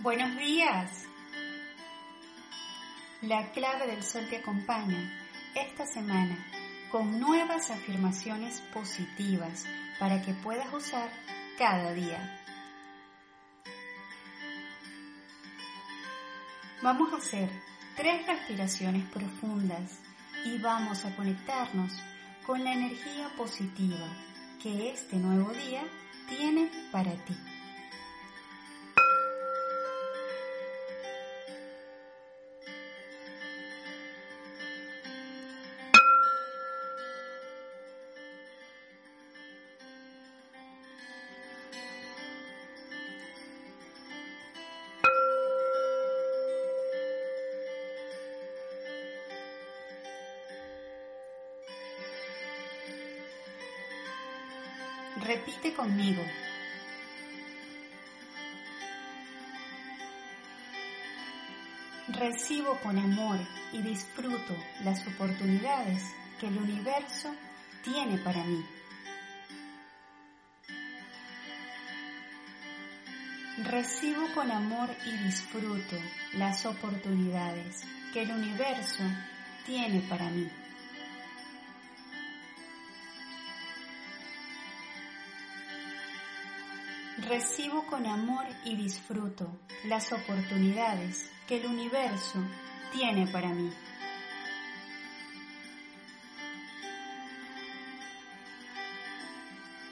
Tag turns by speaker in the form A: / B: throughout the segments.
A: Buenos días. La clave del sol te acompaña esta semana con nuevas afirmaciones positivas para que puedas usar cada día. Vamos a hacer tres respiraciones profundas y vamos a conectarnos con la energía positiva que este nuevo día tiene para ti. Repite conmigo. Recibo con amor y disfruto las oportunidades que el universo tiene para mí. Recibo con amor y disfruto las oportunidades que el universo tiene para mí. Recibo con amor y disfruto las oportunidades que el universo tiene para mí.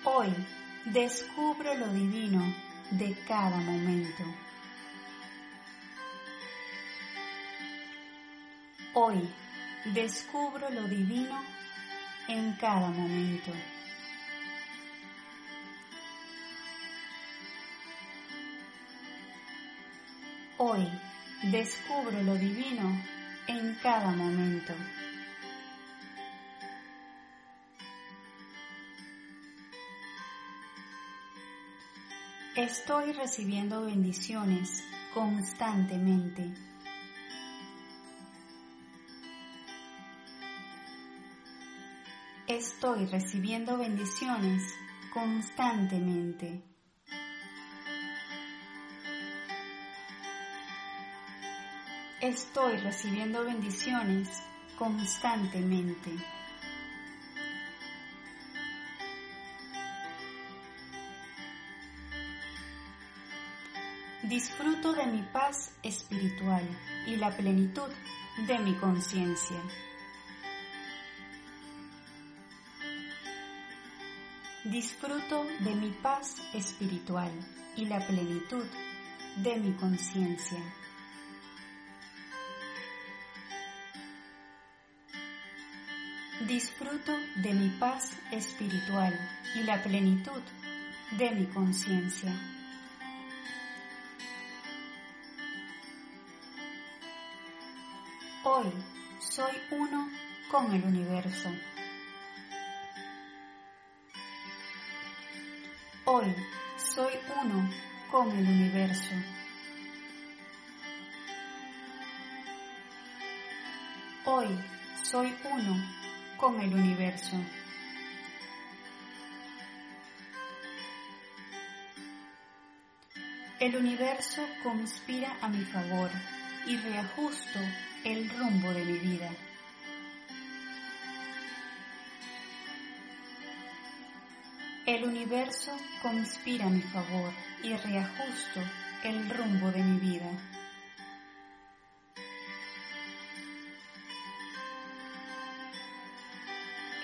A: Hoy descubro lo divino de cada momento. Hoy descubro lo divino en cada momento. Hoy descubro lo divino en cada momento. Estoy recibiendo bendiciones constantemente. Estoy recibiendo bendiciones constantemente. Estoy recibiendo bendiciones constantemente. Disfruto de mi paz espiritual y la plenitud de mi conciencia. Disfruto de mi paz espiritual y la plenitud de mi conciencia. Disfruto de mi paz espiritual y la plenitud de mi conciencia. Hoy soy uno con el universo. Hoy soy uno con el universo. Hoy soy uno con el universo. El universo conspira a mi favor y reajusto el rumbo de mi vida. El universo conspira a mi favor y reajusto el rumbo de mi vida.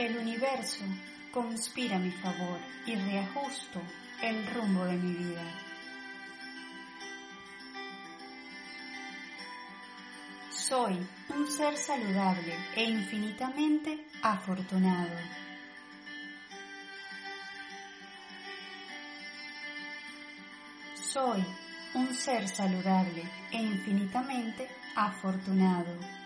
A: El universo conspira a mi favor y reajusto el rumbo de mi vida. Soy un ser saludable e infinitamente afortunado. Soy un ser saludable e infinitamente afortunado.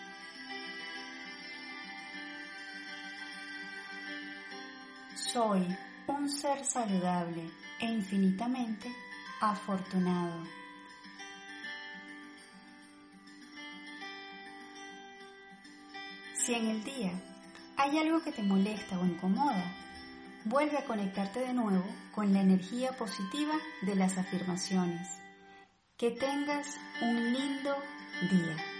A: Soy un ser saludable e infinitamente afortunado. Si en el día hay algo que te molesta o incomoda, vuelve a conectarte de nuevo con la energía positiva de las afirmaciones Que tengas un lindo día.